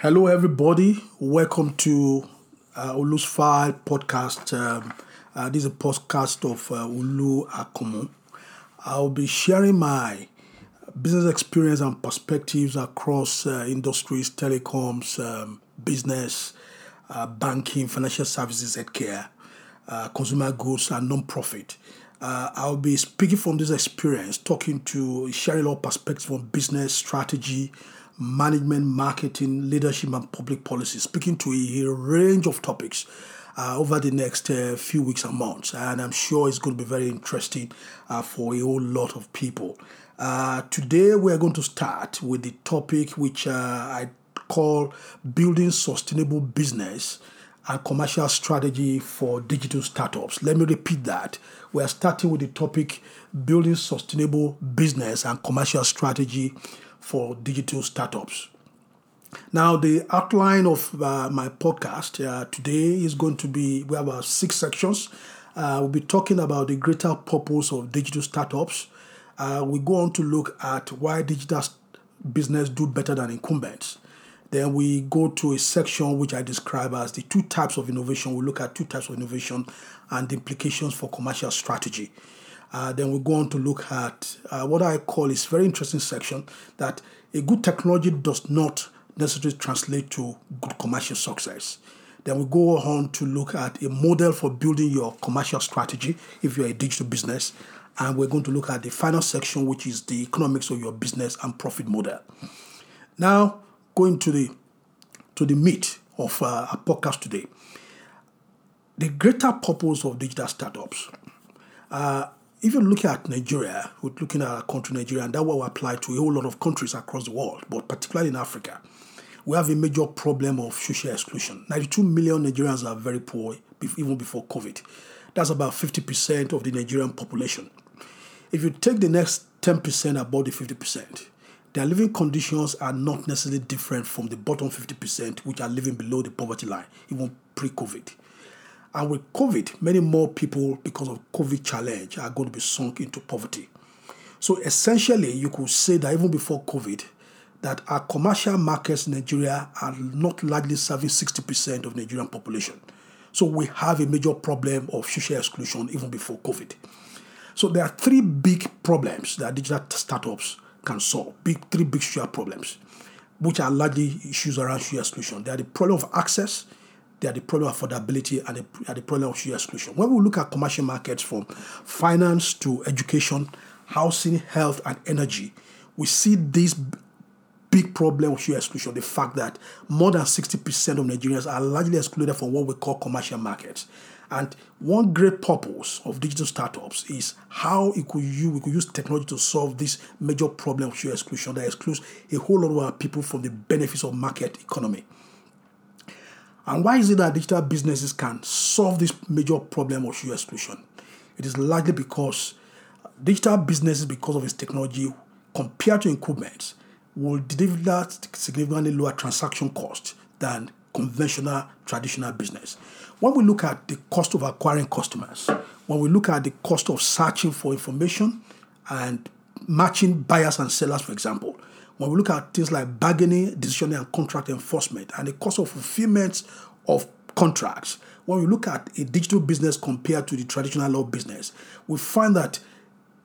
Hello, everybody. Welcome to uh, Olu's File podcast. Um, uh, this is a podcast of uh, Olu Akanmu. I'll be sharing my business experience and perspectives across uh, industries, telecoms, um, business, uh, banking, financial services, healthcare, uh, consumer goods, and non-profit. Uh, I'll be speaking from this experience, talking to, sharing our perspectives on business strategy, management, marketing, leadership, and public policy, speaking to a, range of topics uh, over the next uh, few weeks and months. And I'm sure it's going to be very interesting uh, for a whole lot of people. Uh, today, we're going to start with the topic which uh, I call building sustainable business and commercial strategy for digital startups. Let me repeat that. We are starting with the topic building sustainable business and commercial strategy for digital startups. Now, the outline of uh, my podcast uh, today is going to be we have uh, six sections. Uh, we'll be talking about the greater purpose of digital startups. Uh, we go on to look at why digital business do better than incumbents. Then we go to a section which I describe as the two types of innovation. We look at two types of innovation and the implications for commercial strategy. Uh, then we go on to look at uh, what I call is very interesting section that a good technology does not necessarily translate to good commercial success. Then we go on to look at a model for building your commercial strategy if you're a digital business. And we're going to look at the final section, which is the economics of your business and profit model. Now, going to the to the meat of uh, our podcast today. The greater purpose of digital startups. Uh, if you look at Nigeria, we're looking at our country, Nigeria, and that will apply to a whole lot of countries across the world, but particularly in Africa, we have a major problem of social exclusion. 92 million Nigerians are very poor, even before COVID. That's about 50% of the Nigerian population. If you take the next 10% above the 50%, their living conditions are not necessarily different from the bottom 50%, which are living below the poverty line, even pre COVID. And with COVID, many more people, because of COVID challenge, are going to be sunk into poverty. So essentially, you could say that even before COVID, that our commercial markets in Nigeria are not largely serving 60% of Nigerian population. So we have a major problem of social exclusion even before COVID. So there are three big problems that digital startups can solve. Big three big social problems, which are largely issues around social exclusion. They are the problem of access, they are the problem of affordability, and they are the problem of social exclusion. When we look at commercial markets from finance to education, housing, health, and energy, we see this big problem of social exclusion the fact that more than 60% of Nigerians are largely excluded from what we call commercial markets. And one great purpose of digital startups is how it could use, we could use technology to solve this major problem of social exclusion that excludes a whole lot of people from the benefits of market economy. And why is it that digital businesses can solve this major problem of social exclusion? It is largely because digital businesses, because of its technology, compared to incumbents, will deliver significantly lower transaction cost than conventional traditional business. When we look at the cost of acquiring customers, when we look at the cost of searching for information and matching buyers and sellers, for example, when we look at things like bargaining, decisioning, and contract enforcement, and the cost of fulfillment of contracts, when we look at a digital business compared to the traditional law business, we find that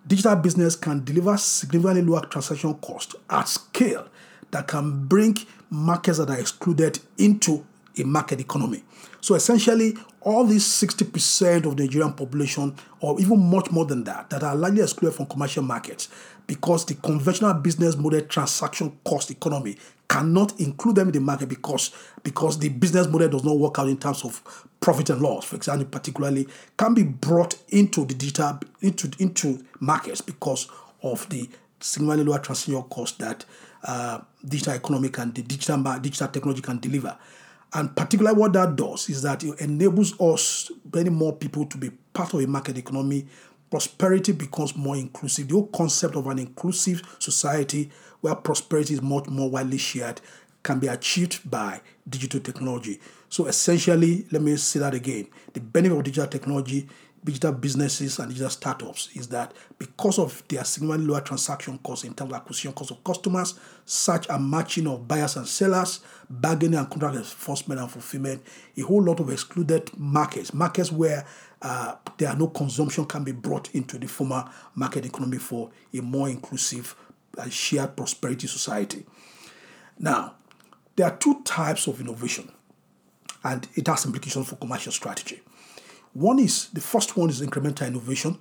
digital business can deliver significantly lower transaction cost at scale that can bring markets that are excluded into a market economy. So essentially, all these 60% of the Nigerian population, or even much more than that, that are largely excluded from commercial markets because the conventional business model transaction cost economy cannot include them in the market because, because the business model does not work out in terms of profit and loss, for example, particularly, can be brought into the digital into, into markets because of the significantly lower transaction cost that uh, digital economy and the digital digital technology can deliver. And particularly, what that does is that it enables us, many more people, to be part of a market economy. Prosperity becomes more inclusive. The whole concept of an inclusive society where prosperity is much more widely shared can be achieved by digital technology. So, essentially, let me say that again the benefit of digital technology digital businesses and digital startups is that because of their significantly lower transaction costs in terms of acquisition costs of customers, such a matching of buyers and sellers, bargaining and contract enforcement and fulfillment, a whole lot of excluded markets, markets where uh, there are no consumption can be brought into the former market economy for a more inclusive and shared prosperity society. Now, there are two types of innovation, and it has implications for commercial strategy. One is the first one is incremental innovation,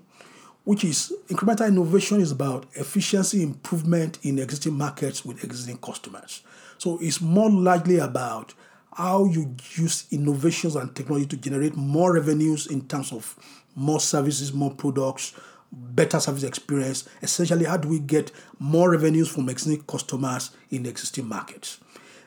which is incremental innovation is about efficiency improvement in existing markets with existing customers. So it's more largely about how you use innovations and technology to generate more revenues in terms of more services, more products, better service experience. Essentially, how do we get more revenues from existing customers in existing markets?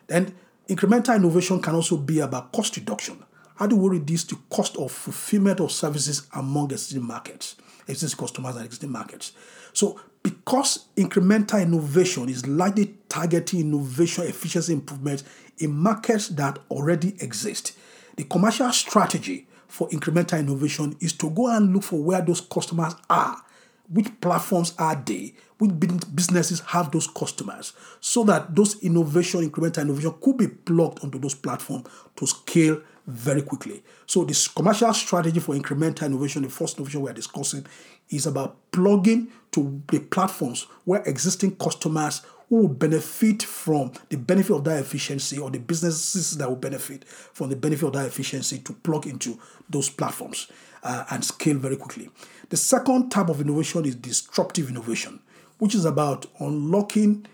Then, incremental innovation can also be about cost reduction. How do we reduce the cost of fulfillment of services among existing markets, existing customers and existing markets? So, because incremental innovation is likely targeting innovation efficiency improvements in markets that already exist, the commercial strategy for incremental innovation is to go and look for where those customers are, which platforms are they, which businesses have those customers, so that those innovation, incremental innovation could be plugged onto those platforms to scale very quickly. So this commercial strategy for incremental innovation, the first innovation we're discussing, is about plugging to the platforms where existing customers who will benefit from the benefit of that efficiency or the businesses that will benefit from the benefit of that efficiency to plug into those platforms uh, and scale very quickly. The second type of innovation is disruptive innovation, which is about unlocking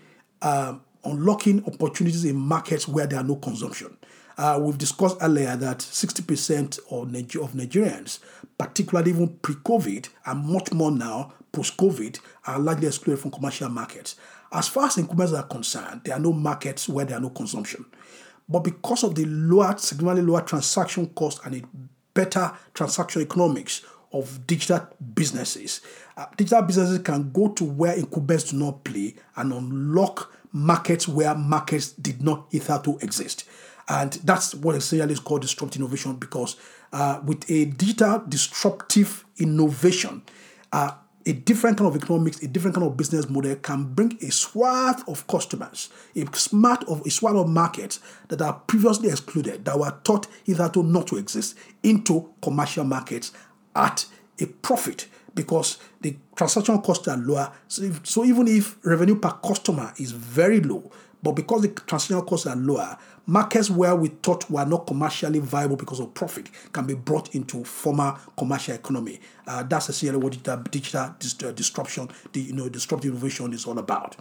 uh, unlocking opportunities in markets where there are no consumption. Uh, we've discussed earlier that 60% of, Niger- of Nigerians, particularly even pre COVID and much more now post COVID, are largely excluded from commercial markets. As far as incumbents are concerned, there are no markets where there are no consumption. But because of the lower, significantly lower transaction cost and a better transaction economics of digital businesses, uh, digital businesses can go to where incumbents do not play and unlock markets where markets did not hitherto exist. And that's what essentially is called disruptive innovation because uh, with a digital disruptive innovation, uh, a different kind of economics, a different kind of business model can bring a swath of customers, a smart of a swath of markets that are previously excluded, that were thought hitherto not to exist, into commercial markets at a profit because the transaction costs are lower. So, if, so even if revenue per customer is very low, but because the transaction costs are lower, markets where we thought were not commercially viable because of profit can be brought into former commercial economy. Uh, that's essentially what digital, digital uh, disruption, the you know, disruptive innovation is all about.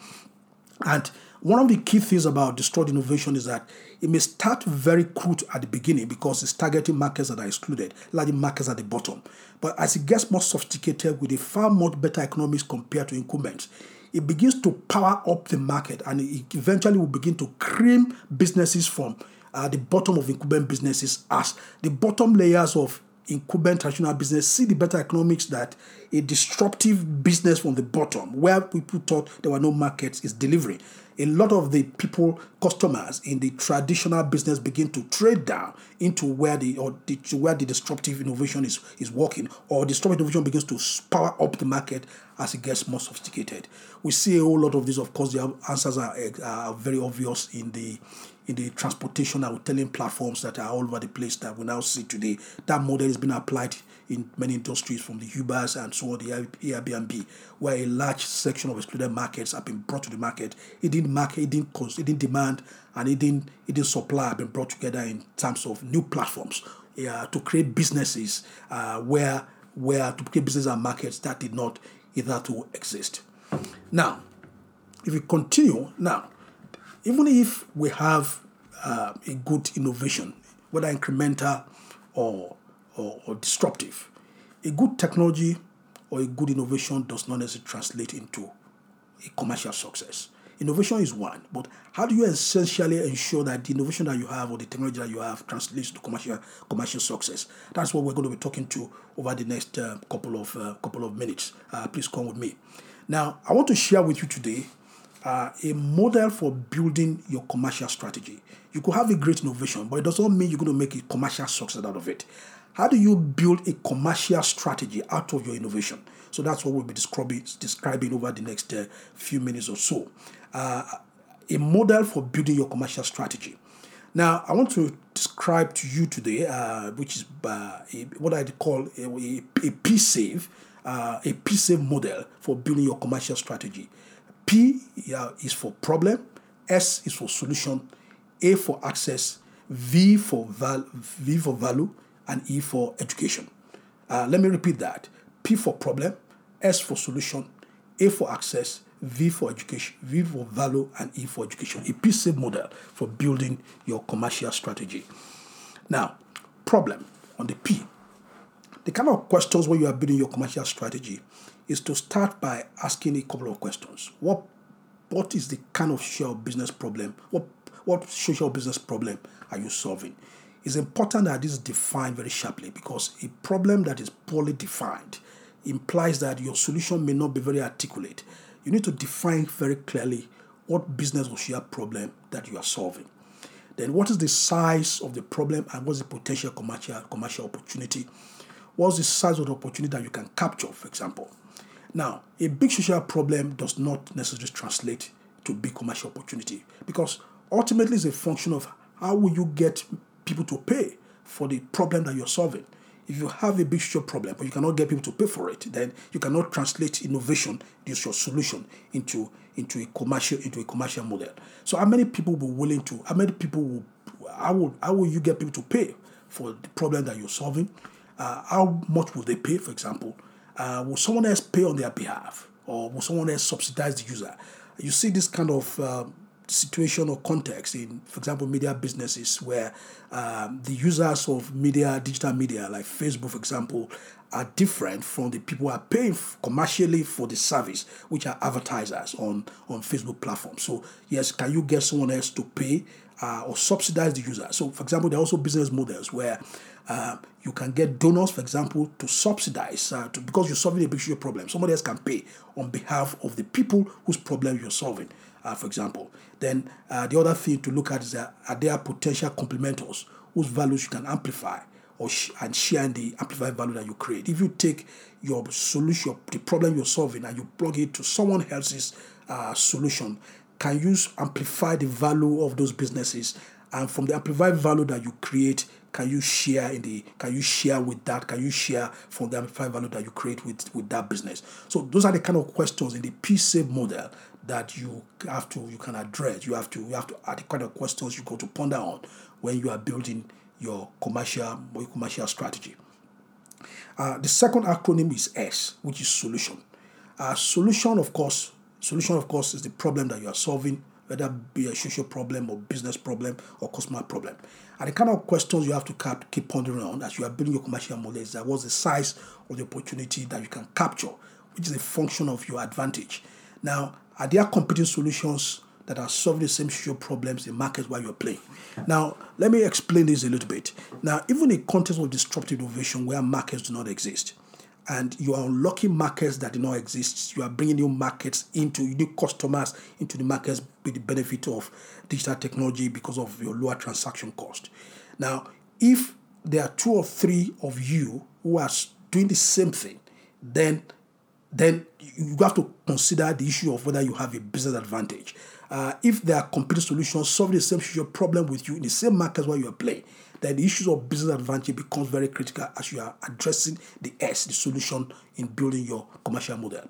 And one of the key things about disruptive innovation is that it may start very crude at the beginning because it's targeting markets that are excluded, large markets at the bottom. But as it gets more sophisticated with a far much better economics compared to incumbents, it begins to power up the market and it eventually will begin to cream businesses from uh, the bottom of incumbent businesses as the bottom layers of incumbent traditional business see the better economics that a disruptive business from the bottom where people thought there were no markets is delivering a lot of the people customers in the traditional business begin to trade down into where the or the, where the disruptive innovation is is working or disruptive innovation begins to power up the market as it gets more sophisticated we see a whole lot of this of course the answers are, are very obvious in the in the transportation and retailing platforms that are all over the place that we now see today. That model has been applied in many industries from the Ubers and so on, the Airbnb, where a large section of excluded markets have been brought to the market. It didn't market, it didn't demand, and didn't didn't supply have been brought together in terms of new platforms uh, to create businesses uh, where where to create businesses and markets that did not either to exist. Now, if we continue now, even if we have uh, a good innovation, whether incremental or, or, or disruptive, a good technology or a good innovation does not necessarily translate into a commercial success. Innovation is one, but how do you essentially ensure that the innovation that you have or the technology that you have translates to commercial commercial success? That's what we're going to be talking to over the next uh, couple of uh, couple of minutes. Uh, please come with me. Now, I want to share with you today uh, a model for building your commercial strategy. You could have a great innovation, but it does not mean you're going to make a commercial success out of it. How do you build a commercial strategy out of your innovation? So that's what we'll be describing, describing over the next uh, few minutes or so. Uh, a model for building your commercial strategy. Now, I want to describe to you today, uh, which is uh, a, what I call a, P-SAVE, uh, a P-SAVE model for building your commercial strategy. P is for problem, S is for solution, A for access, V for val- V for value, and E for education. Uh, let me repeat that. P for problem, S for solution, A for access, V for education, V for value, and E for education. A model for building your commercial strategy. Now, problem on the P. The kind of questions when you are building your commercial strategy is to start by asking a couple of questions. What what is the kind of social business problem? What what social business problem are you solving? It's important that this is defined very sharply because a problem that is poorly defined implies that your solution may not be very articulate. You need to define very clearly what business or social problem that you are solving. Then, what is the size of the problem and what's the potential commercial commercial opportunity? What's the size of the opportunity that you can capture, for example? Now, a big social problem does not necessarily translate to big commercial opportunity because ultimately it's a function of how will you get people to pay for the problem that you're solving. If you have a big social problem but you cannot get people to pay for it, then you cannot translate innovation, this your solution, into into a commercial into a commercial model. So how many people will be willing to? How many people will? How will how will you get people to pay for the problem that you're solving? Uh, how much will they pay, for example? Uh, will someone else pay on their behalf, or will someone else subsidize the user? You see this kind of uh, situation or context in, for example, media businesses where um, the users of media, digital media, like Facebook, for example, are different from the people who are paying commercially for the service, which are advertisers on, on Facebook platforms. So, yes, can you get someone else to pay uh, or subsidize the user? So, for example, there are also business models where uh, you can get donors, for example, to subsidize uh, to, because you're solving a big problem. Somebody else can pay on behalf of the people whose problem you're solving, uh, for example. Then uh, the other thing to look at is that are there potential complementors whose values you can amplify or sh- and share in the amplified value that you create. If you take your solution, the problem you're solving, and you plug it to someone else's uh, solution, can you amplify the value of those businesses? And from the amplified value that you create, can you share in the can you share with that can you share from the amplified value that you create with with that business? So those are the kind of questions in the P-SAVE model that you have to you can address. You have to you have to are the kind of questions you go to ponder on when you are building your commercial your commercial strategy. Uh, the second acronym is S which is solution. Uh, solution of course solution of course is the problem that you are solving whether be a social problem or business problem or customer problem. And the kind of questions you have to keep pondering on as you are building your commercial model is that what's the size of the opportunity that you can capture, which is a function of your advantage. Now, are there competing solutions that are solving the same social problems in markets where you're playing? Now, let me explain this a little bit. Now, even in context of disruptive innovation where markets do not exist, and you are unlocking markets that do not exist. You are bringing new markets into new customers into the markets with the benefit of digital technology because of your lower transaction cost. Now, if there are two or three of you who are doing the same thing, then then you have to consider the issue of whether you have a business advantage. Uh, if there are competing solutions solving the same problem with you in the same markets where you are playing, then the issues of business advantage becomes very critical as you are addressing the S, the solution in building your commercial model.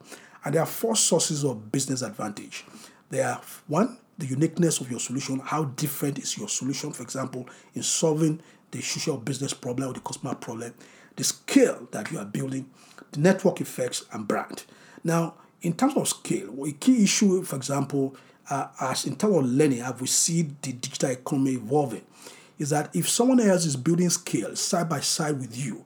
And there are four sources of business advantage. There are one, the uniqueness of your solution. How different is your solution, for example, in solving the social business problem or the customer problem, the scale that you are building, the network effects, and brand. Now, in terms of scale, a key issue, for example, uh, as in terms of learning, have we seen the digital economy evolving? Is that if someone else is building scale side by side with you,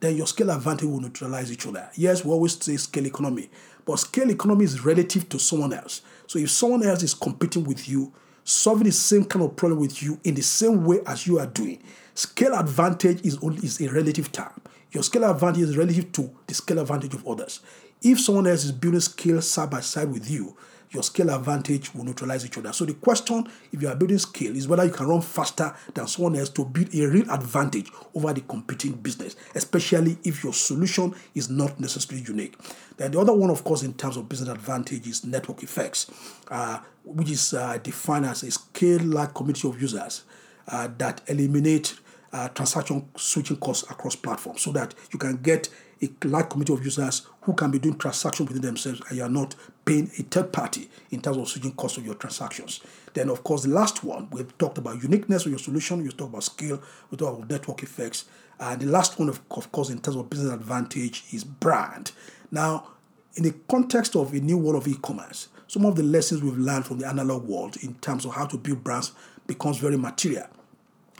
then your scale advantage will neutralize each other. Yes, we always say scale economy, but scale economy is relative to someone else. So if someone else is competing with you, solving the same kind of problem with you in the same way as you are doing, scale advantage is only is a relative term. Your scale advantage is relative to the scale advantage of others. If someone else is building scale side by side with you, your scale advantage will neutralize each other. So the question, if you are building scale, is whether you can run faster than someone else to build a real advantage over the competing business, especially if your solution is not necessarily unique. Then the other one, of course, in terms of business advantage is network effects, uh, which is uh, defined as a scale-like community of users uh, that eliminate uh, transaction switching costs across platforms so that you can get a large community of users who can be doing transactions within themselves and you are not paying a third party in terms of switching costs of your transactions. Then, of course, the last one, we've talked about uniqueness of your solution, we talked about scale, we talked about network effects. And the last one, of, of course, in terms of business advantage is brand. Now, in the context of a new world of e-commerce, some of the lessons we've learned from the analog world in terms of how to build brands becomes very material.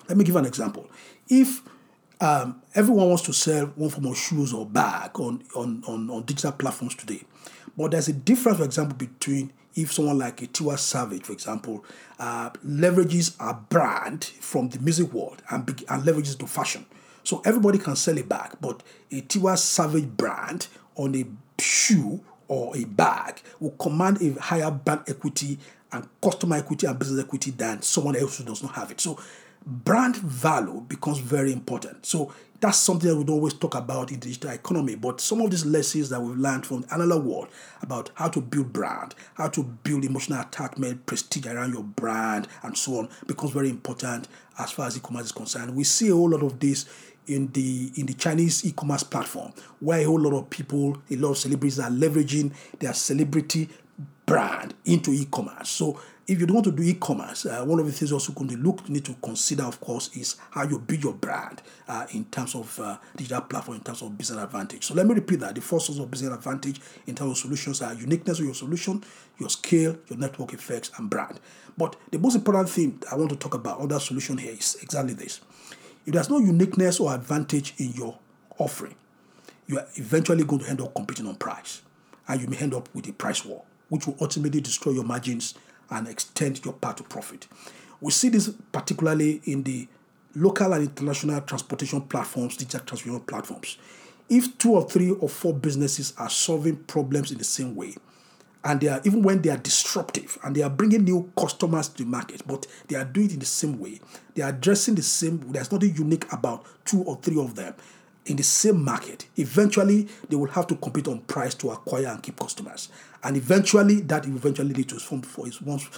Let me give an example. If um, everyone wants to sell one form of shoes or bag on, on, on, on digital platforms today. But there's a difference, for example, between if someone like a Tiwa Savage, for example, uh, leverages a brand from the music world and, be- and leverages to fashion. So everybody can sell a bag, but a Tiwa Savage brand on a shoe or a bag will command a higher brand equity and customer equity and business equity than someone else who does not have it. So brand value becomes very important. So that's something that we don't always talk about in digital economy. But some of these lessons that we've learned from the analog world about how to build brand, how to build emotional attachment, prestige around your brand, and so on becomes very important as far as e-commerce is concerned. We see a whole lot of this in the in the Chinese e-commerce platform, where a whole lot of people, a lot of celebrities are leveraging their celebrity brand into e-commerce. So if you don't want to do e-commerce, uh, one of the things also going to look need to consider, of course, is how you build your brand uh, in terms of uh, digital platform, in terms of business advantage. So let me repeat that: the four sources of business advantage in terms of solutions are uniqueness of your solution, your scale, your network effects, and brand. But the most important thing I want to talk about other solution here is exactly this: if there's no uniqueness or advantage in your offering, you are eventually going to end up competing on price, and you may end up with a price war, which will ultimately destroy your margins and extend your path to profit. We see this particularly in the local and international transportation platforms, digital transportation platforms. If two or three or four businesses are solving problems in the same way, and they are even when they are disruptive and they are bringing new customers to the market, but they are doing it in the same way, they are addressing the same. There's nothing unique about two or three of them in the same market, eventually they will have to compete on price to acquire and keep customers. And eventually that eventually lead to some, for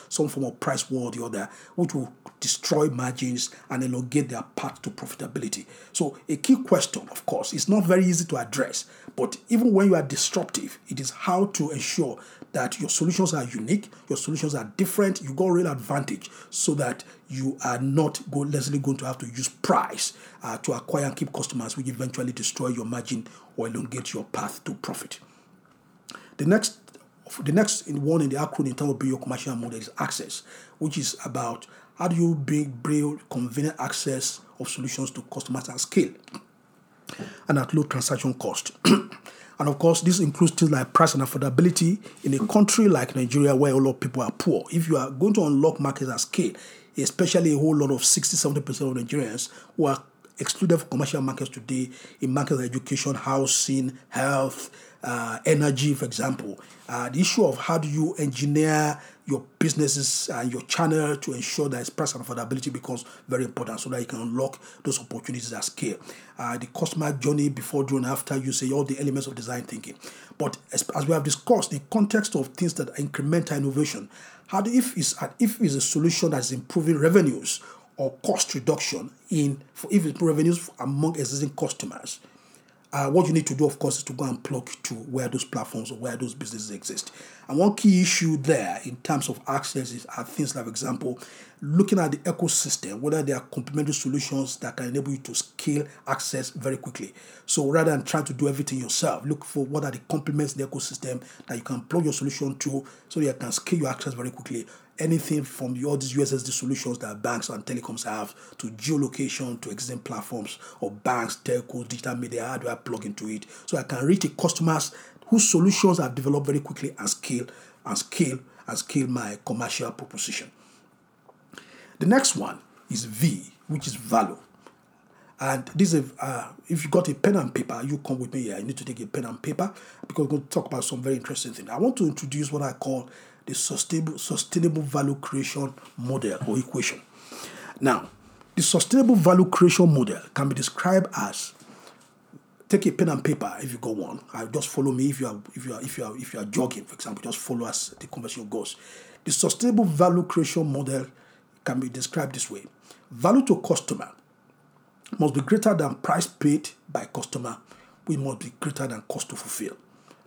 some form of price war or the other, which will destroy margins and elongate their path to profitability. So a key question, of course, is not very easy to address, but even when you are disruptive, it is how to ensure that your solutions are unique, your solutions are different, you got real advantage so that you are not go, necessarily going to have to use price uh, to acquire and keep customers, which eventually destroy your margin or elongate your path to profit. The next the next one in the acronym terms of your commercial model is access, which is about how do you build, build convenient access of solutions to customers at scale and at low transaction cost. And of course, this includes things like price and affordability in a country like Nigeria where a lot of people are poor. If you are going to unlock markets at scale, especially a whole lot of 60 70% of Nigerians who are excluded from commercial markets today in markets like education, housing, health, uh, energy, for example. Uh, the issue of how do you engineer your businesses and your channel to ensure that its price and affordability becomes very important so that you can unlock those opportunities at scale. Uh, the customer journey before, during, after, you say all the elements of design thinking. But as, as we have discussed, the context of things that are incremental innovation, how do, if is if is a solution that is improving revenues or cost reduction in for if it's revenues among existing customers, uh, what you need to do, of course, is to go and plug to where those platforms or where those businesses exist. And one key issue there in terms of access is are things like, for example, looking at the ecosystem, whether there are complementary solutions that can enable you to scale access very quickly. So rather than trying to do everything yourself, look for what are the complements in the ecosystem that you can plug your solution to so that you can scale your access very quickly anything from all these USSD solutions that banks and telecoms have to geolocation to existing platforms or banks, telcos, digital media, how do I plug into it so I can reach the customers whose solutions I've developed very quickly and scale and scale and scale my commercial proposition. The next one is V, which is value. And this is, uh, if you got a pen and paper, you come with me here. You need to take a pen and paper because we're going to talk about some very interesting things. I want to introduce what I call the sustainable, sustainable value creation model or equation. Now, the sustainable value creation model can be described as take a pen and paper if you got one. Uh, just follow me if you are if you are if you are if you are jogging, for example. Just follow us the conversation goes. The sustainable value creation model can be described this way: value to customer must be greater than price paid by customer, which must be greater than cost to fulfill.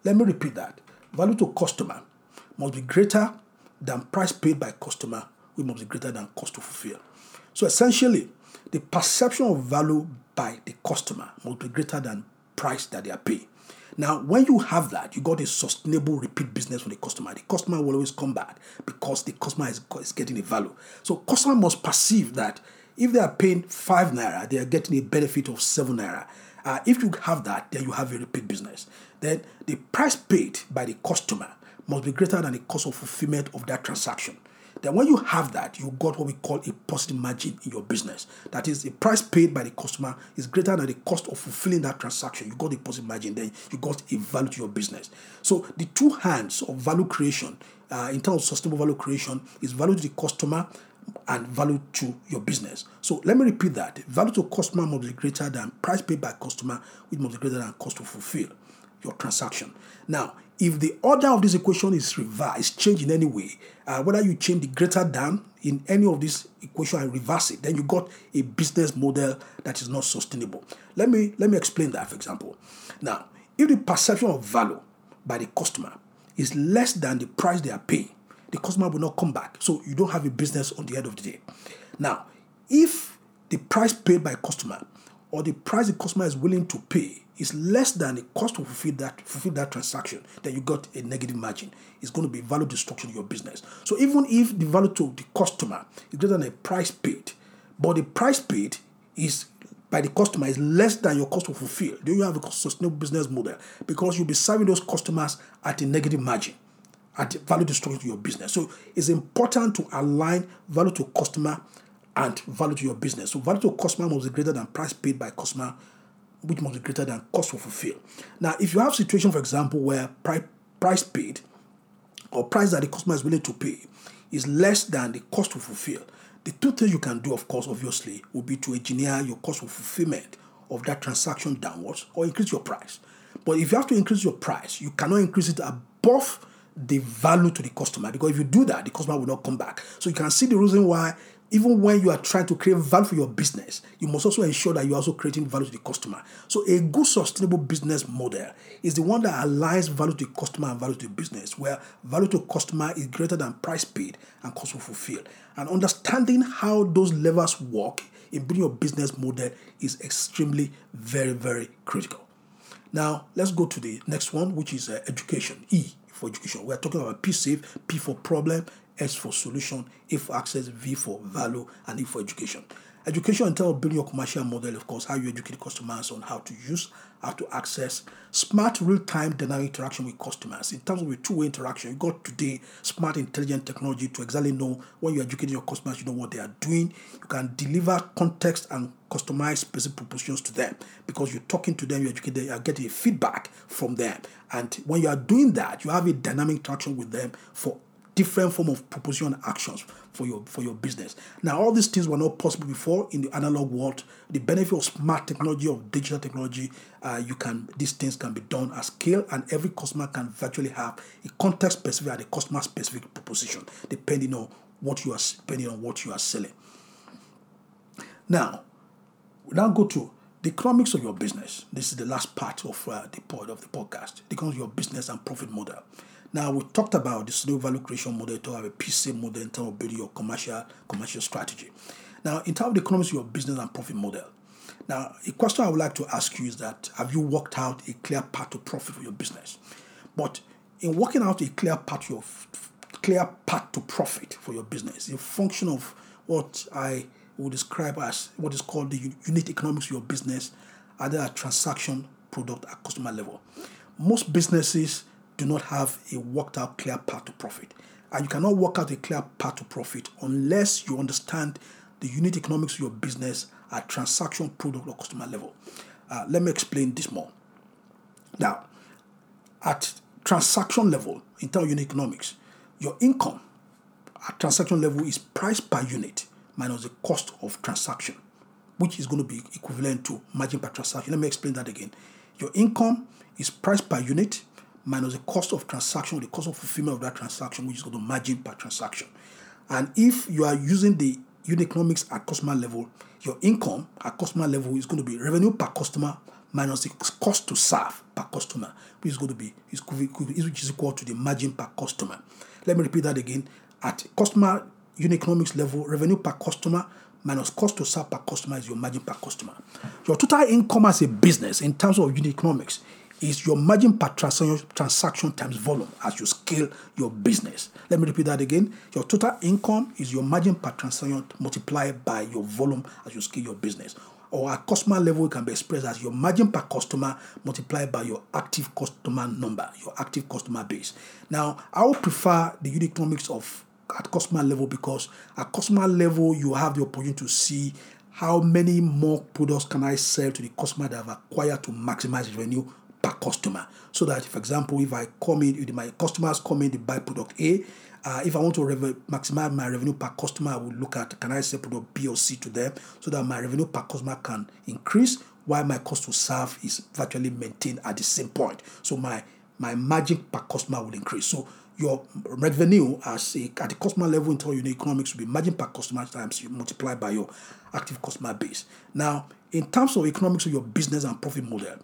Let me repeat that: value to customer must be greater than price paid by customer, which must be greater than cost to fulfill. So essentially, the perception of value by the customer must be greater than price that they are paying. Now, when you have that, you got a sustainable repeat business for the customer. The customer will always come back because the customer is, is getting a value. So, customer must perceive that if they are paying five naira, they are getting a benefit of seven naira. Uh, if you have that, then you have a repeat business. Then the price paid by the customer must be greater than the cost of fulfillment of that transaction. Then when you have that, you got what we call a positive margin in your business. That is, the price paid by the customer is greater than the cost of fulfilling that transaction. You got a positive margin, then you got a value to your business. So the two hands of value creation, uh, in terms of sustainable value creation, is value to the customer and value to your business. So let me repeat that. Value to customer must be greater than price paid by customer, which must be greater than cost to fulfill your transaction. Now, if the order of this equation is reversed, change in any way, uh, whether you change the greater than in any of this equation and reverse it, then you got a business model that is not sustainable. Let me let me explain that, for example. Now, if the perception of value by the customer is less than the price they are paying, the customer will not come back. So you don't have a business on the end of the day. Now, if the price paid by customer or the price the customer is willing to pay is less than the cost to fulfill that fulfill that transaction, then you got a negative margin. It's going to be value destruction in your business. So even if the value to the customer is greater than the price paid, but the price paid is by the customer is less than your cost to fulfill, then you have a sustainable business model because you'll be serving those customers at a negative margin, at value destruction to your business. So it's important to align value to customer and value to your business. So value to customer must be greater than price paid by customer which must be greater than cost to fulfill. Now, if you have situation, for example, where price, price paid or price that the customer is willing to pay is less than the cost to fulfill, the two things you can do, of course, obviously, would be to engineer your cost of fulfillment of that transaction downwards or increase your price. But if you have to increase your price, you cannot increase it above the value to the customer because if you do that, the customer will not come back. So you can see the reason why even when you are trying to create value for your business, you must also ensure that you're also creating value to the customer. So, a good sustainable business model is the one that aligns value to the customer and value to the business, where value to customer is greater than price paid and cost to fulfill. And understanding how those levers work in building your business model is extremely, very, very critical. Now, let's go to the next one, which is uh, education. E for education. We're talking about P-SAVE, P for problem, S for solution, A for access, V for value, and E for education. Education of building your commercial model, of course, how you educate customers on how to use, how to access smart, real-time dynamic interaction with customers. In terms of a two-way interaction, you got today smart, intelligent technology to exactly know when you're educating your customers, you know what they are doing. You can deliver context and customize specific propositions to them because you're talking to them, you're educating them, you're getting feedback from them. And when you are doing that, you have a dynamic interaction with them for different form of proposition actions for your for your business. Now, all these things were not possible before in the analog world. The benefit of smart technology, of digital technology, uh, you can these things can be done at scale, and every customer can virtually have a context specific and a customer specific proposition, depending on what you are depending on what you are selling. Now, now go to the economics of your business. This is the last part of uh, the point of the podcast. Of your business and profit model. Now we talked about the slow value creation model to have a P-SAVE model in terms of building your commercial commercial strategy. Now, in terms of the economics of your business and profit model. Now, a question I would like to ask you is that have you worked out a clear path to profit for your business? But in working out a clear path to clear path to profit for your business, a function of what I would describe as what is called the unit economics of your business, either at transaction, product, at customer level. Most businesses do not have a worked out clear path to profit. And you cannot work out a clear path to profit unless you understand the unit economics of your business at transaction, product, or customer level. Uh, let me explain this more. Now, at transaction level, in terms of unit economics, your income at transaction level is price per unit minus the cost of transaction, which is going to be equivalent to margin per transaction. Let me explain that again. Your income is price per unit minus the cost of transaction, the cost of fulfillment of that transaction, which is called the margin per transaction. And if you are using the unit economics at customer level, your income at customer level is going to be revenue per customer minus the cost to serve per customer, which is going to be is, which is equal to the margin per customer. Let me repeat that again. At customer unit economics level, revenue per customer minus cost to serve per customer is your margin per customer. Your total income as a business in terms of unit economics is your margin per transaction times volume as you scale your business. Let me repeat that again. Your total income is your margin per transaction multiplied by your volume as you scale your business. Or at customer level, it can be expressed as your margin per customer multiplied by your active customer number, your active customer base. Now, I would prefer the unit economics of at customer level because at customer level you have the opportunity to see how many more products can I sell to the customer that I've acquired to maximize revenue per customer. So that, for example, if I come in, if my customers come in to buy product A, uh, if I want to rev- maximize my revenue per customer, I would look at can I sell product B or C to them so that my revenue per customer can increase while my cost to serve is virtually maintained at the same point. So my my margin per customer will increase. So your revenue as a, at the customer level in terms of economics will be margin per customer times you multiply by your active customer base. Now, in terms of economics of your business and profit model,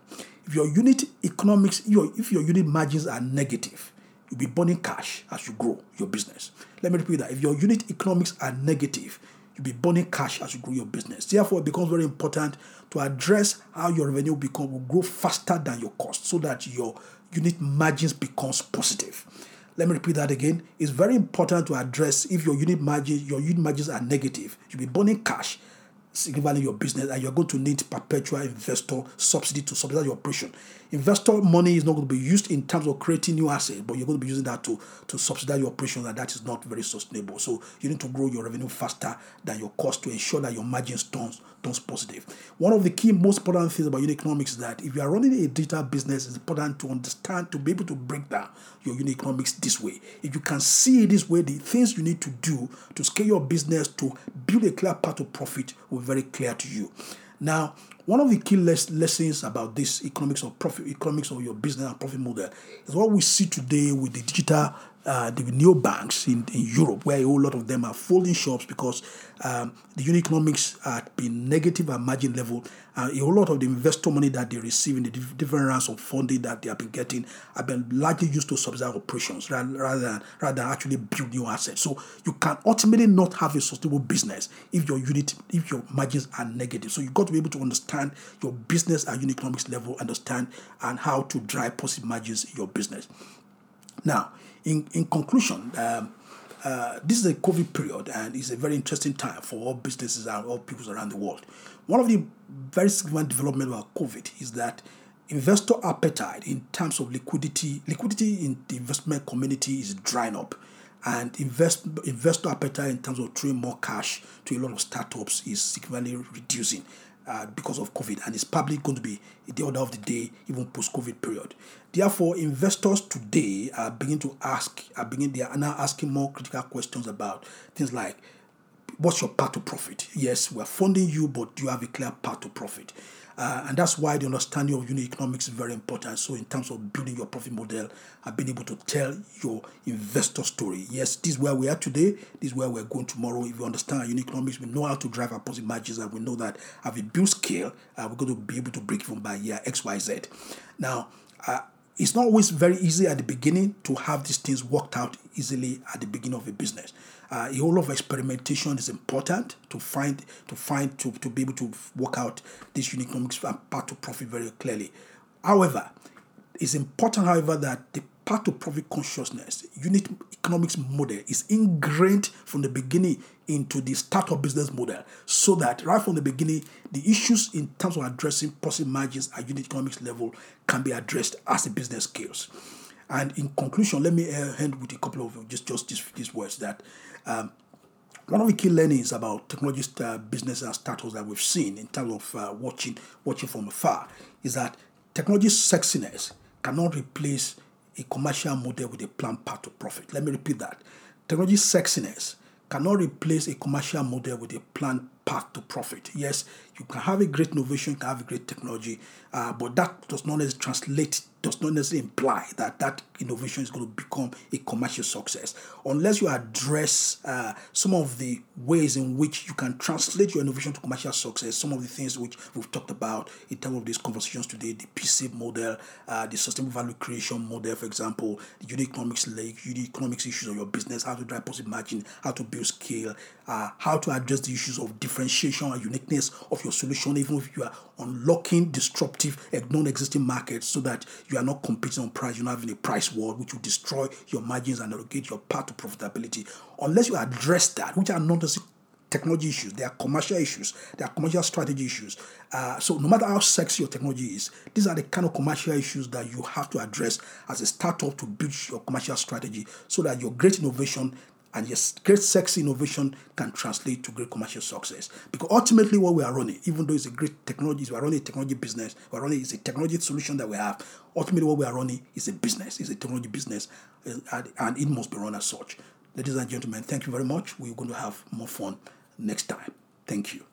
if your unit economics, your, if your unit margins are negative, you'll be burning cash as you grow your business. Let me repeat that. If your unit economics are negative, you'll be burning cash as you grow your business. Therefore, it becomes very important to address how your revenue become will grow faster than your cost so that your unit margins becomes positive. Let me repeat that again. It's very important to address if your unit margin, your unit margins are negative, you'll be burning cash significantly your business and you're going to need perpetual investor subsidy to subsidize your operation. Investor money is not going to be used in terms of creating new assets, but you're going to be using that to, to subsidize your operation, and that is not very sustainable. So you need to grow your revenue faster than your cost to ensure that your margins turns, turns positive. One of the key most important things about unit economics is that if you are running a digital business, it's important to understand to be able to break down your unit economics this way. If you can see this way, the things you need to do to scale your business to build a clear path to profit will be very clear to you. Now, one of the key les- lessons about this economics of profit, economics of your business and profit model is what we see today with the digital uh, the neobanks in, in Europe, where a whole lot of them are folding shops because um, the unit economics had been negative at margin level. Uh, a whole lot of the investor money that they receive in the different rounds of funding that they have been getting have been largely used to subsidize operations rather, rather, than, rather than actually build new assets. So you can ultimately not have a sustainable business if your unit, if your margins are negative. So you've got to be able to understand your business at unit economics level, understand and how to drive positive margins in your business. Now, in, in conclusion, um, uh, this is a COVID period and it's a very interesting time for all businesses and all people around the world. One of the very significant development about COVID is that investor appetite in terms of liquidity, liquidity in the investment community is drying up. And invest, investor appetite in terms of throwing more cash to a lot of startups is significantly reducing uh, because of COVID, and it's probably going to be the order of the day, even post-COVID period. Therefore, investors today are beginning to ask, are beginning, they are now asking more critical questions about things like, what's your path to profit? Yes, we're funding you, but do you have a clear path to profit? Uh, and that's why the understanding of unit economics is very important. So, in terms of building your profit model and being able to tell your investor story, yes, this is where we are today, this is where we're going tomorrow. If you understand unit economics, we know how to drive our positive margins, and we know that as we build scale, uh, we're going to be able to break even by year X, Y, Z. Now, uh, it's not always very easy at the beginning to have these things worked out easily at the beginning of a business. Uh, a whole lot of experimentation is important to find to find to, to be able to work out this unit economics path to profit very clearly. However, it's important, however, that the path to profit consciousness, unit economics model is ingrained from the beginning into the startup business model so that right from the beginning, the issues in terms of addressing positive margins at unit economics level can be addressed as the business scales. And in conclusion, let me uh, end with a couple of just just these, these words that um, one of the key learnings about technology uh, business and startups that we've seen in terms of uh, watching watching from afar is that technology sexiness cannot replace a commercial model with a planned path to profit. Let me repeat that. Technology sexiness cannot replace a commercial model with a planned path to profit. Yes, you can have a great innovation, you can have a great technology, uh, but that does not necessarily translate, does not necessarily imply that that innovation is going to become a commercial success. Unless you address uh, some of the ways in which you can translate your innovation to commercial success, some of the things which we've talked about in terms of these conversations today, the P-SAVE model, uh, the sustainable value creation model, for example, the unit economics like unit economics issues of your business, how to drive positive margin, how to build scale, uh, how to address the issues of differentiation and uniqueness of your solution, even if you are unlocking disruptive non-existing markets so that you are not competing on price, you're not having a price war which will destroy your margins and negate your path to profitability. Unless you address that, which are not necessarily technology issues, they are commercial issues, they are commercial strategy issues. Uh, so no matter how sexy your technology is, these are the kind of commercial issues that you have to address as a startup to build your commercial strategy so that your great innovation and yes, great sexy innovation can translate to great commercial success. Because ultimately, what we are running, even though it's a great technology, we are running a technology business, we are running it's a technology solution that we have. Ultimately, what we are running is a business, it's a technology business, uh, and it must be run as such. Ladies and gentlemen, thank you very much. We're going to have more fun next time. Thank you.